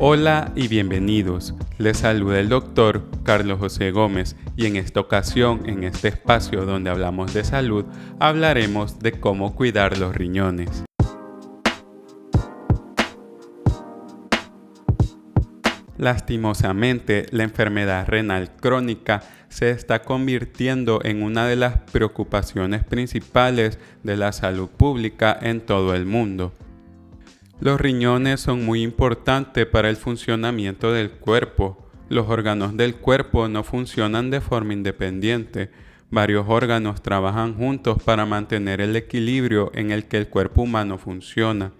Hola y bienvenidos. Les saluda el doctor Carlos José Gómez y en esta ocasión, en este espacio donde hablamos de salud, hablaremos de cómo cuidar los riñones. Lastimosamente, la enfermedad renal crónica se está convirtiendo en una de las preocupaciones principales de la salud pública en todo el mundo. Los riñones son muy importantes para el funcionamiento del cuerpo. Los órganos del cuerpo no funcionan de forma independiente. Varios órganos trabajan juntos para mantener el equilibrio en el que el cuerpo humano funciona.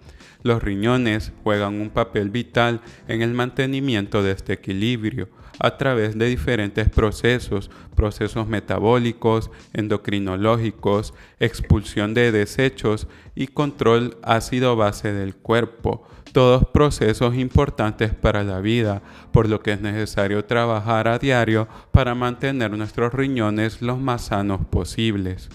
Los riñones juegan un papel vital en el mantenimiento de este equilibrio a través de diferentes procesos, procesos metabólicos, endocrinológicos, expulsión de desechos y control ácido base del cuerpo, todos procesos importantes para la vida, por lo que es necesario trabajar a diario para mantener nuestros riñones los más sanos posibles.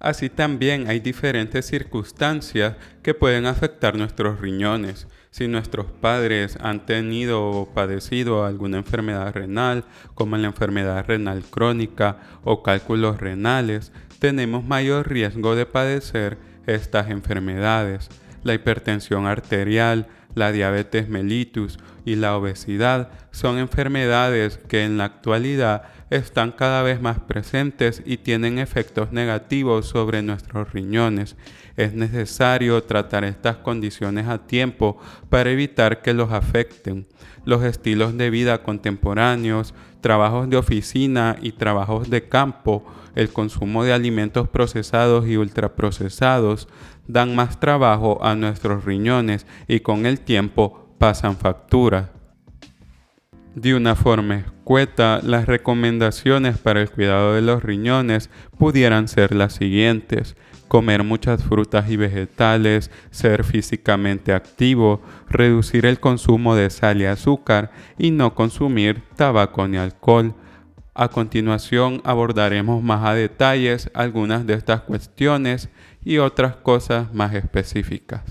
Así también hay diferentes circunstancias que pueden afectar nuestros riñones. Si nuestros padres han tenido o padecido alguna enfermedad renal, como la enfermedad renal crónica o cálculos renales, tenemos mayor riesgo de padecer estas enfermedades. La hipertensión arterial, la diabetes mellitus y la obesidad son enfermedades que en la actualidad están cada vez más presentes y tienen efectos negativos sobre nuestros riñones. Es necesario tratar estas condiciones a tiempo para evitar que los afecten. Los estilos de vida contemporáneos, trabajos de oficina y trabajos de campo, el consumo de alimentos procesados y ultraprocesados dan más trabajo a nuestros riñones y con el tiempo pasan factura. De una forma escueta, las recomendaciones para el cuidado de los riñones pudieran ser las siguientes. Comer muchas frutas y vegetales, ser físicamente activo, reducir el consumo de sal y azúcar y no consumir tabaco ni alcohol. A continuación abordaremos más a detalles algunas de estas cuestiones y otras cosas más específicas.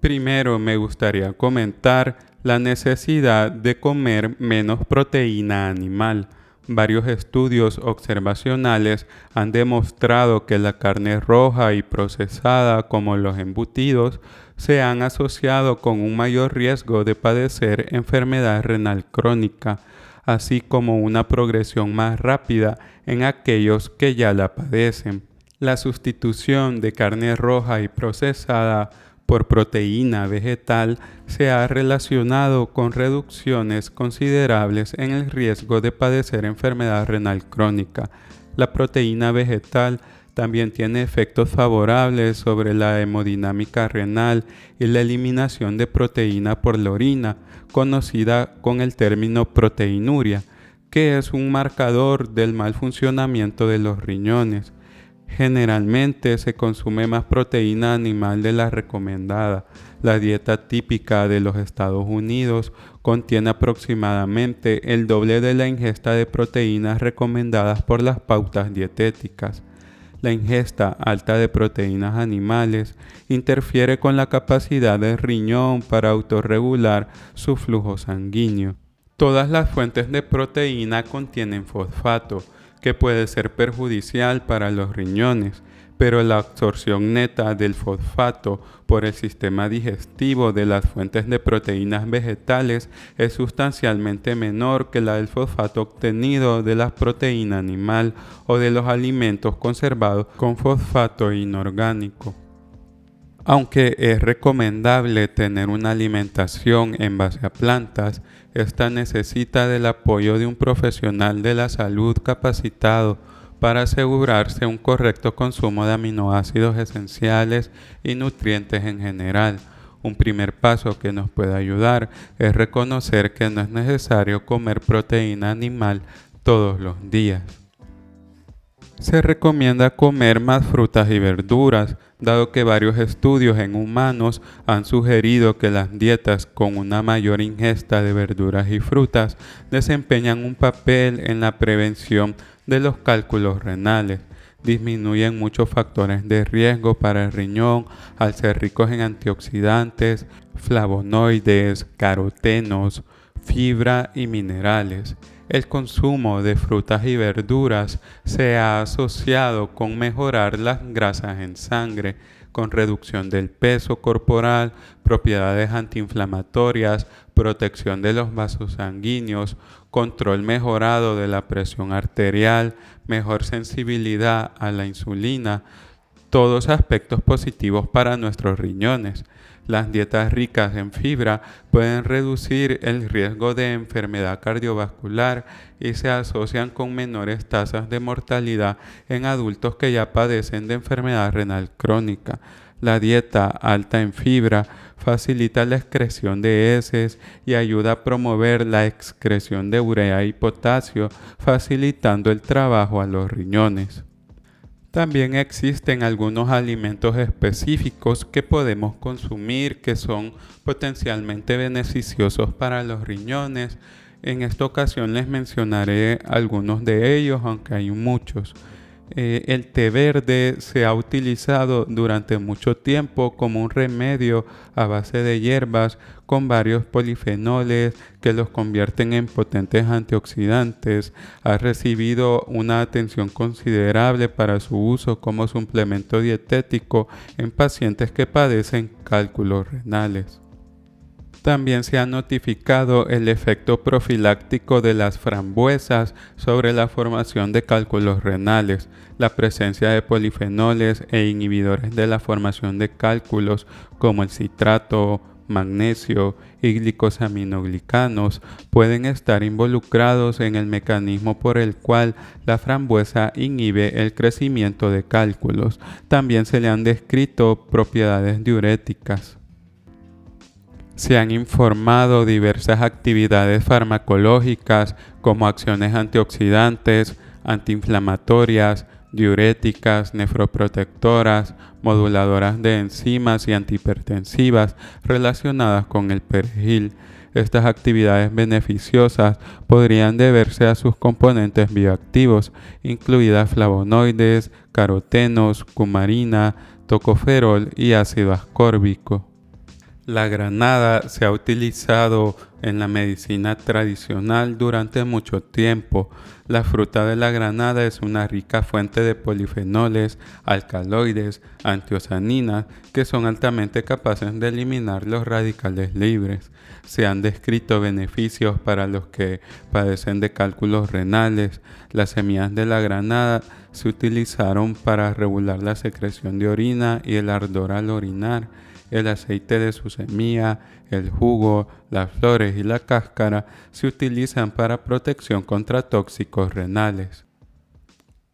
Primero me gustaría comentar la necesidad de comer menos proteína animal. Varios estudios observacionales han demostrado que la carne roja y procesada como los embutidos se han asociado con un mayor riesgo de padecer enfermedad renal crónica, así como una progresión más rápida en aquellos que ya la padecen. La sustitución de carne roja y procesada por proteína vegetal se ha relacionado con reducciones considerables en el riesgo de padecer enfermedad renal crónica. La proteína vegetal también tiene efectos favorables sobre la hemodinámica renal y la eliminación de proteína por la orina, conocida con el término proteinuria, que es un marcador del mal funcionamiento de los riñones. Generalmente se consume más proteína animal de la recomendada. La dieta típica de los Estados Unidos contiene aproximadamente el doble de la ingesta de proteínas recomendadas por las pautas dietéticas. La ingesta alta de proteínas animales interfiere con la capacidad del riñón para autorregular su flujo sanguíneo. Todas las fuentes de proteína contienen fosfato, que puede ser perjudicial para los riñones, pero la absorción neta del fosfato por el sistema digestivo de las fuentes de proteínas vegetales es sustancialmente menor que la del fosfato obtenido de la proteína animal o de los alimentos conservados con fosfato inorgánico. Aunque es recomendable tener una alimentación en base a plantas, esta necesita del apoyo de un profesional de la salud capacitado para asegurarse un correcto consumo de aminoácidos esenciales y nutrientes en general. Un primer paso que nos puede ayudar es reconocer que no es necesario comer proteína animal todos los días. Se recomienda comer más frutas y verduras, dado que varios estudios en humanos han sugerido que las dietas con una mayor ingesta de verduras y frutas desempeñan un papel en la prevención de los cálculos renales. disminuyen muchos factores de riesgo para el riñón al ser ricos en antioxidantes, flavonoides, carotenos, fibra y minerales. El consumo de frutas y verduras se ha asociado con mejorar las grasas en sangre, con reducción del peso corporal, propiedades antiinflamatorias, protección de los vasos sanguíneos, control mejorado de la presión arterial, mejor sensibilidad a la insulina, todos aspectos positivos para nuestros riñones. Las dietas ricas en fibra pueden reducir el riesgo de enfermedad cardiovascular y se asocian con menores tasas de mortalidad en adultos que ya padecen de enfermedad renal crónica. La dieta alta en fibra facilita la excreción de heces y ayuda a promover la excreción de urea y potasio, facilitando el trabajo a los riñones. También existen algunos alimentos específicos que podemos consumir que son potencialmente beneficiosos para los riñones. En esta ocasión les mencionaré algunos de ellos, aunque hay muchos. Eh, el té verde se ha utilizado durante mucho tiempo como un remedio a base de hierbas con varios polifenoles que los convierten en potentes antioxidantes. Ha recibido una atención considerable para su uso como suplemento dietético en pacientes que padecen cálculos renales. También se ha notificado el efecto profiláctico de las frambuesas sobre la formación de cálculos renales, la presencia de polifenoles e inhibidores de la formación de cálculos como el citrato, magnesio y glicosaminoglicanos pueden estar involucrados en el mecanismo por el cual la frambuesa inhibe el crecimiento de cálculos. También se le han descrito propiedades diuréticas. Se han informado diversas actividades farmacológicas como acciones antioxidantes, antiinflamatorias, diuréticas, nefroprotectoras, moduladoras de enzimas y antihipertensivas relacionadas con el perejil. Estas actividades beneficiosas podrían deberse a sus componentes bioactivos, incluidas flavonoides, carotenos, cumarina, tocoferol y ácido ascórbico. La granada se ha utilizado en la medicina tradicional durante mucho tiempo. La fruta de la granada es una rica fuente de polifenoles, alcaloides, antiosaninas que son altamente capaces de eliminar los radicales libres. Se han descrito beneficios para los que padecen de cálculos renales. Las semillas de la granada se utilizaron para regular la secreción de orina y el ardor al orinar el aceite de su semilla, el jugo, las flores y la cáscara se utilizan para protección contra tóxicos renales.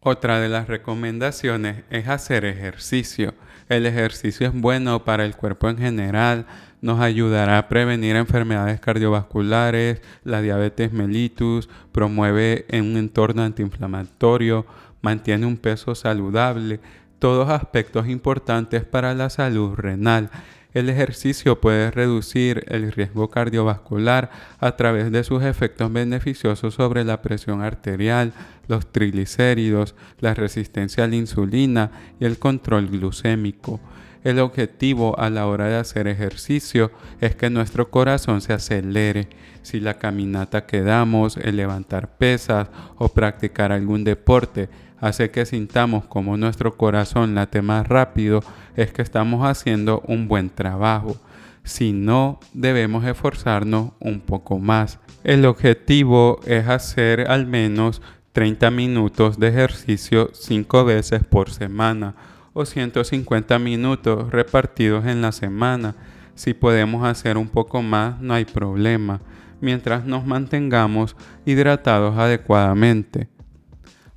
Otra de las recomendaciones es hacer ejercicio. El ejercicio es bueno para el cuerpo en general, nos ayudará a prevenir enfermedades cardiovasculares, la diabetes mellitus, promueve un entorno antiinflamatorio, mantiene un peso saludable, todos aspectos importantes para la salud renal. El ejercicio puede reducir el riesgo cardiovascular a través de sus efectos beneficiosos sobre la presión arterial, los triglicéridos, la resistencia a la insulina y el control glucémico. El objetivo a la hora de hacer ejercicio es que nuestro corazón se acelere. Si la caminata que damos, el levantar pesas o practicar algún deporte hace que sintamos como nuestro corazón late más rápido, es que estamos haciendo un buen trabajo. Si no, debemos esforzarnos un poco más. El objetivo es hacer al menos 30 minutos de ejercicio 5 veces por semana o 150 minutos repartidos en la semana. Si podemos hacer un poco más, no hay problema, mientras nos mantengamos hidratados adecuadamente.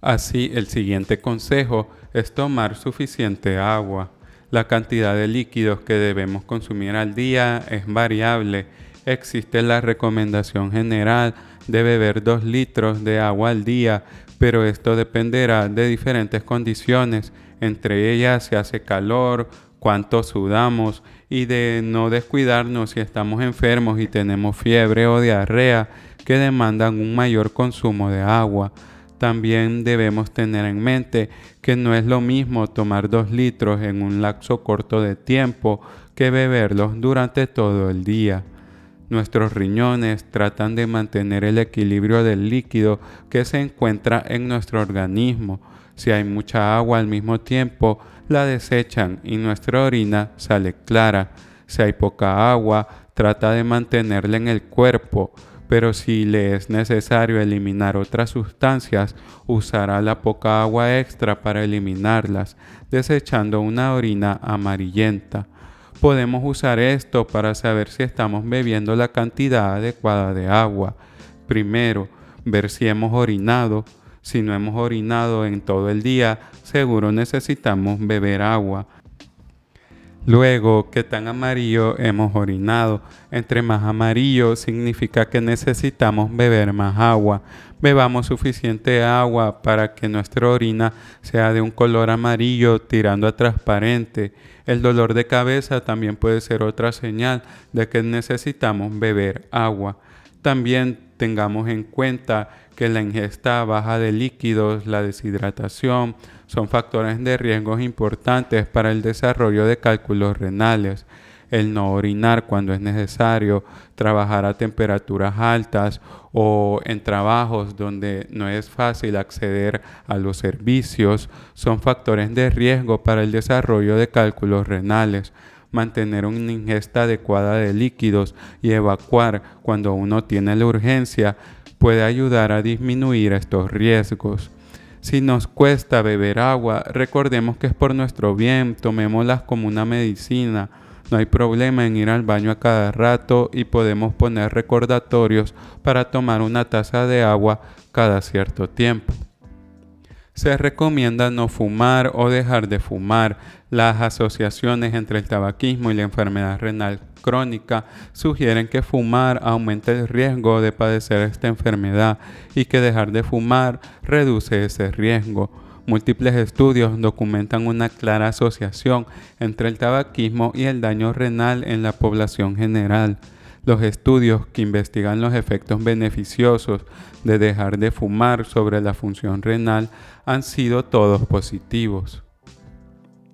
Así, el siguiente consejo es tomar suficiente agua. La cantidad de líquidos que debemos consumir al día es variable. Existe la recomendación general de beber 2 litros de agua al día, pero esto dependerá de diferentes condiciones entre ellas si hace calor, cuánto sudamos y de no descuidarnos si estamos enfermos y tenemos fiebre o diarrea que demandan un mayor consumo de agua. También debemos tener en mente que no es lo mismo tomar dos litros en un lapso corto de tiempo que beberlos durante todo el día. Nuestros riñones tratan de mantener el equilibrio del líquido que se encuentra en nuestro organismo. Si hay mucha agua al mismo tiempo, la desechan y nuestra orina sale clara. Si hay poca agua, trata de mantenerla en el cuerpo, pero si le es necesario eliminar otras sustancias, usará la poca agua extra para eliminarlas, desechando una orina amarillenta podemos usar esto para saber si estamos bebiendo la cantidad adecuada de agua. Primero, ver si hemos orinado. Si no hemos orinado en todo el día, seguro necesitamos beber agua. Luego, ¿qué tan amarillo hemos orinado? Entre más amarillo significa que necesitamos beber más agua. Bebamos suficiente agua para que nuestra orina sea de un color amarillo tirando a transparente. El dolor de cabeza también puede ser otra señal de que necesitamos beber agua. También tengamos en cuenta que la ingesta baja de líquidos, la deshidratación, son factores de riesgo importantes para el desarrollo de cálculos renales. El no orinar cuando es necesario, trabajar a temperaturas altas o en trabajos donde no es fácil acceder a los servicios son factores de riesgo para el desarrollo de cálculos renales mantener una ingesta adecuada de líquidos y evacuar cuando uno tiene la urgencia puede ayudar a disminuir estos riesgos. Si nos cuesta beber agua, recordemos que es por nuestro bien, tomémoslas como una medicina. No hay problema en ir al baño a cada rato y podemos poner recordatorios para tomar una taza de agua cada cierto tiempo. Se recomienda no fumar o dejar de fumar. Las asociaciones entre el tabaquismo y la enfermedad renal crónica sugieren que fumar aumenta el riesgo de padecer esta enfermedad y que dejar de fumar reduce ese riesgo. Múltiples estudios documentan una clara asociación entre el tabaquismo y el daño renal en la población general. Los estudios que investigan los efectos beneficiosos de dejar de fumar sobre la función renal han sido todos positivos.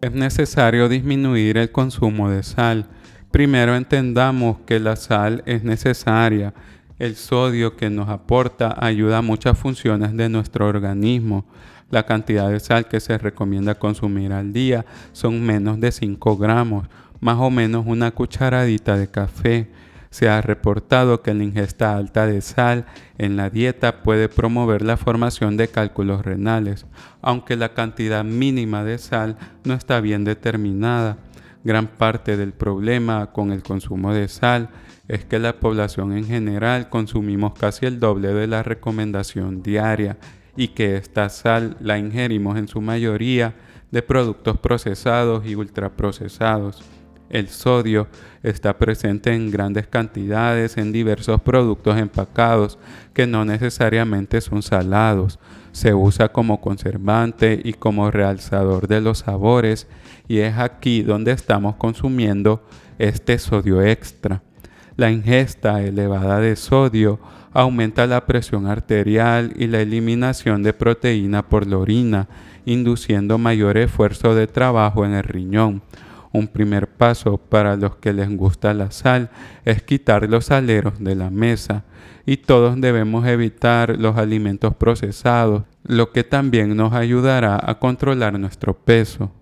Es necesario disminuir el consumo de sal. Primero entendamos que la sal es necesaria. El sodio que nos aporta ayuda a muchas funciones de nuestro organismo. La cantidad de sal que se recomienda consumir al día son menos de 5 gramos, más o menos una cucharadita de café. Se ha reportado que la ingesta alta de sal en la dieta puede promover la formación de cálculos renales, aunque la cantidad mínima de sal no está bien determinada. Gran parte del problema con el consumo de sal es que la población en general consumimos casi el doble de la recomendación diaria y que esta sal la ingerimos en su mayoría de productos procesados y ultraprocesados. El sodio está presente en grandes cantidades en diversos productos empacados que no necesariamente son salados. Se usa como conservante y como realzador de los sabores y es aquí donde estamos consumiendo este sodio extra. La ingesta elevada de sodio aumenta la presión arterial y la eliminación de proteína por la orina, induciendo mayor esfuerzo de trabajo en el riñón un primer paso para los que les gusta la sal es quitar los saleros de la mesa y todos debemos evitar los alimentos procesados, lo que también nos ayudará a controlar nuestro peso.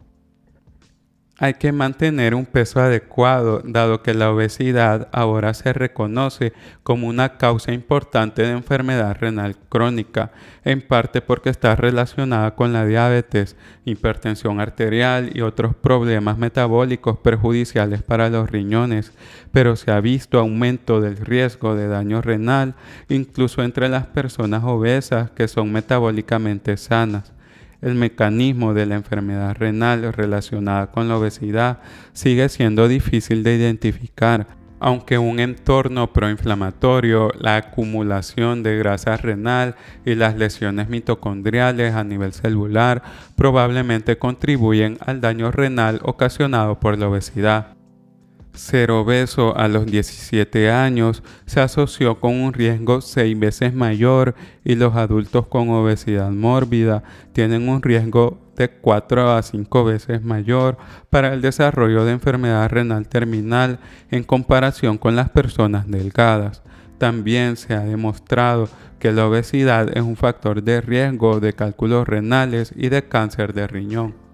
Hay que mantener un peso adecuado, dado que la obesidad ahora se reconoce como una causa importante de enfermedad renal crónica, en parte porque está relacionada con la diabetes, hipertensión arterial y otros problemas metabólicos perjudiciales para los riñones, pero se ha visto aumento del riesgo de daño renal incluso entre las personas obesas que son metabólicamente sanas. El mecanismo de la enfermedad renal relacionada con la obesidad sigue siendo difícil de identificar, aunque un entorno proinflamatorio, la acumulación de grasa renal y las lesiones mitocondriales a nivel celular probablemente contribuyen al daño renal ocasionado por la obesidad. Ser obeso a los 17 años se asoció con un riesgo seis veces mayor y los adultos con obesidad mórbida tienen un riesgo de 4 a 5 veces mayor para el desarrollo de enfermedad renal terminal en comparación con las personas delgadas. También se ha demostrado que la obesidad es un factor de riesgo de cálculos renales y de cáncer de riñón.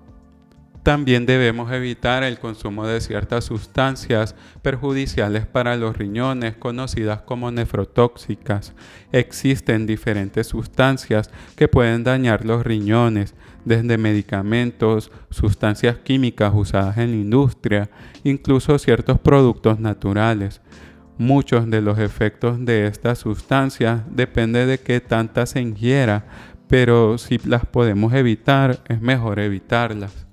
También debemos evitar el consumo de ciertas sustancias perjudiciales para los riñones conocidas como nefrotóxicas. Existen diferentes sustancias que pueden dañar los riñones, desde medicamentos, sustancias químicas usadas en la industria, incluso ciertos productos naturales. Muchos de los efectos de estas sustancias dependen de qué tantas se ingiera, pero si las podemos evitar, es mejor evitarlas.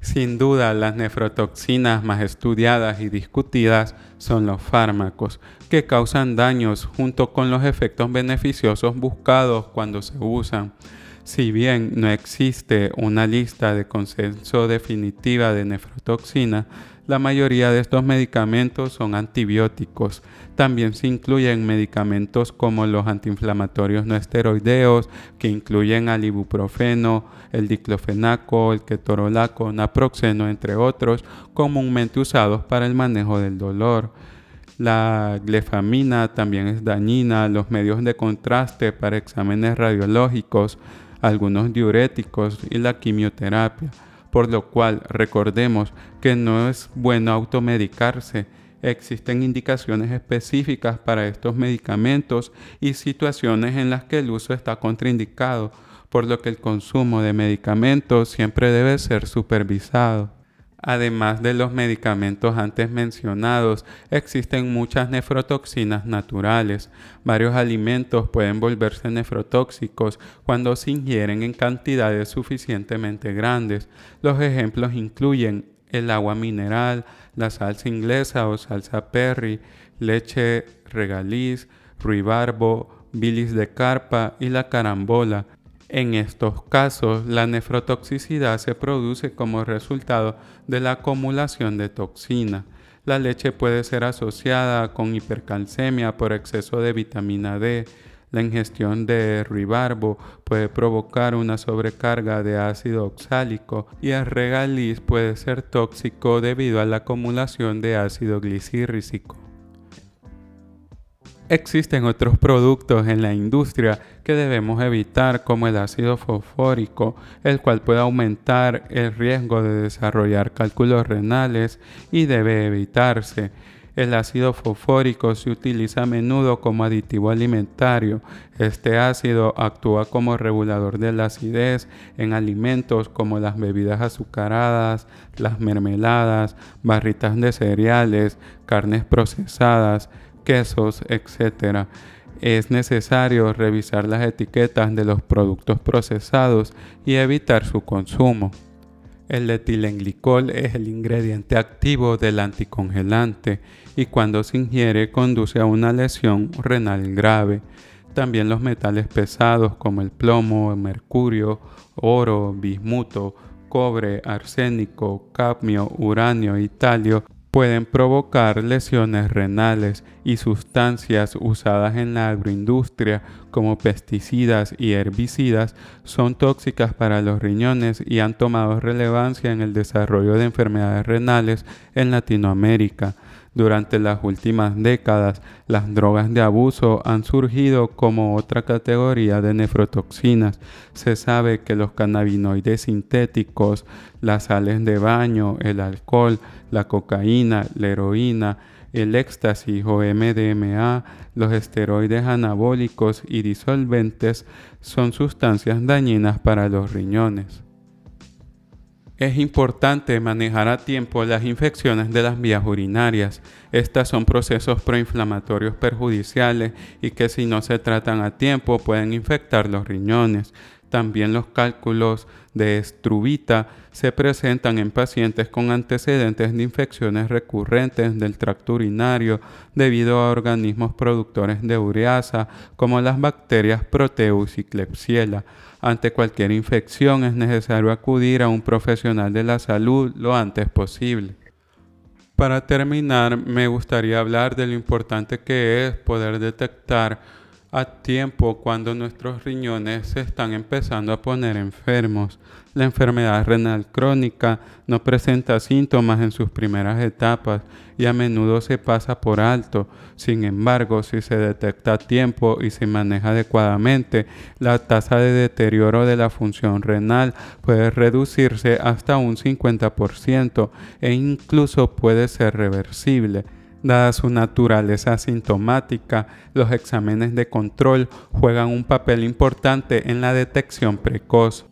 Sin duda, las nefrotoxinas más estudiadas y discutidas son los fármacos, que causan daños junto con los efectos beneficiosos buscados cuando se usan. Si bien no existe una lista de consenso definitiva de nefrotoxina, la mayoría de estos medicamentos son antibióticos. También se incluyen medicamentos como los antiinflamatorios no esteroideos, que incluyen al ibuprofeno, el diclofenaco, el ketorolaco, naproxeno, entre otros, comúnmente usados para el manejo del dolor. La glefamina también es dañina, los medios de contraste para exámenes radiológicos, algunos diuréticos y la quimioterapia por lo cual recordemos que no es bueno automedicarse. Existen indicaciones específicas para estos medicamentos y situaciones en las que el uso está contraindicado, por lo que el consumo de medicamentos siempre debe ser supervisado. Además de los medicamentos antes mencionados, existen muchas nefrotoxinas naturales. Varios alimentos pueden volverse nefrotóxicos cuando se ingieren en cantidades suficientemente grandes. Los ejemplos incluyen el agua mineral, la salsa inglesa o salsa perry, leche regaliz, ruibarbo, bilis de carpa y la carambola. En estos casos, la nefrotoxicidad se produce como resultado de la acumulación de toxina. La leche puede ser asociada con hipercalcemia por exceso de vitamina D. La ingestión de ruibarbo puede provocar una sobrecarga de ácido oxálico y el regaliz puede ser tóxico debido a la acumulación de ácido glicírico. Existen otros productos en la industria que debemos evitar como el ácido fosfórico, el cual puede aumentar el riesgo de desarrollar cálculos renales y debe evitarse. El ácido fosfórico se utiliza a menudo como aditivo alimentario. Este ácido actúa como regulador de la acidez en alimentos como las bebidas azucaradas, las mermeladas, barritas de cereales, carnes procesadas, quesos, etc., es necesario revisar las etiquetas de los productos procesados y evitar su consumo. El etilenglicol es el ingrediente activo del anticongelante y cuando se ingiere conduce a una lesión renal grave. También los metales pesados como el plomo, mercurio, oro, bismuto, cobre, arsénico, cadmio, uranio y talio pueden provocar lesiones renales y sustancias usadas en la agroindustria como pesticidas y herbicidas son tóxicas para los riñones y han tomado relevancia en el desarrollo de enfermedades renales en Latinoamérica. Durante las últimas décadas, las drogas de abuso han surgido como otra categoría de nefrotoxinas. Se sabe que los cannabinoides sintéticos, las sales de baño, el alcohol, la cocaína, la heroína, el éxtasis o MDMA, los esteroides anabólicos y disolventes son sustancias dañinas para los riñones. Es importante manejar a tiempo las infecciones de las vías urinarias. Estas son procesos proinflamatorios perjudiciales y que si no se tratan a tiempo pueden infectar los riñones. También los cálculos de estrubita se presentan en pacientes con antecedentes de infecciones recurrentes del tracto urinario debido a organismos productores de ureasa como las bacterias Proteus y Klebsiella. Ante cualquier infección es necesario acudir a un profesional de la salud lo antes posible. Para terminar, me gustaría hablar de lo importante que es poder detectar a tiempo cuando nuestros riñones se están empezando a poner enfermos. La enfermedad renal crónica no presenta síntomas en sus primeras etapas y a menudo se pasa por alto. Sin embargo, si se detecta a tiempo y se maneja adecuadamente, la tasa de deterioro de la función renal puede reducirse hasta un 50% e incluso puede ser reversible. Dada su naturaleza asintomática, los exámenes de control juegan un papel importante en la detección precoz.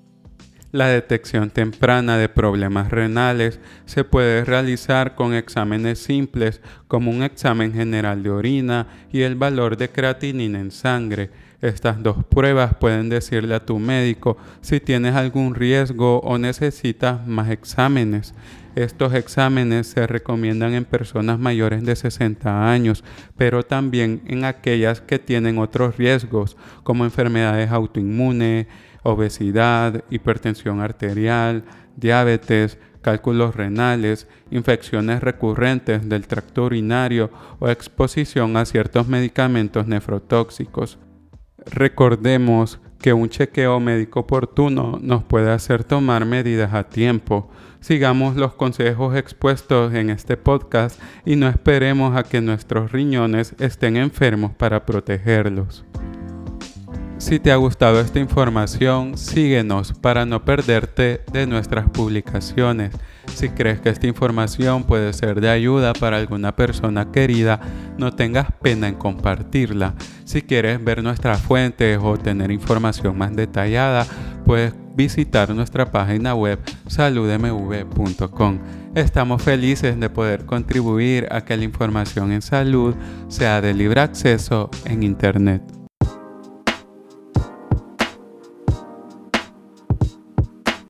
La detección temprana de problemas renales se puede realizar con exámenes simples como un examen general de orina y el valor de creatinina en sangre. Estas dos pruebas pueden decirle a tu médico si tienes algún riesgo o necesitas más exámenes. Estos exámenes se recomiendan en personas mayores de 60 años, pero también en aquellas que tienen otros riesgos como enfermedades autoinmunes, obesidad, hipertensión arterial, diabetes, cálculos renales, infecciones recurrentes del tracto urinario o exposición a ciertos medicamentos nefrotóxicos. Recordemos que un chequeo médico oportuno nos puede hacer tomar medidas a tiempo. Sigamos los consejos expuestos en este podcast y no esperemos a que nuestros riñones estén enfermos para protegerlos. Si te ha gustado esta información, síguenos para no perderte de nuestras publicaciones. Si crees que esta información puede ser de ayuda para alguna persona querida, no tengas pena en compartirla. Si quieres ver nuestras fuentes o tener información más detallada, puedes visitar nuestra página web saludmv.com. Estamos felices de poder contribuir a que la información en salud sea de libre acceso en Internet.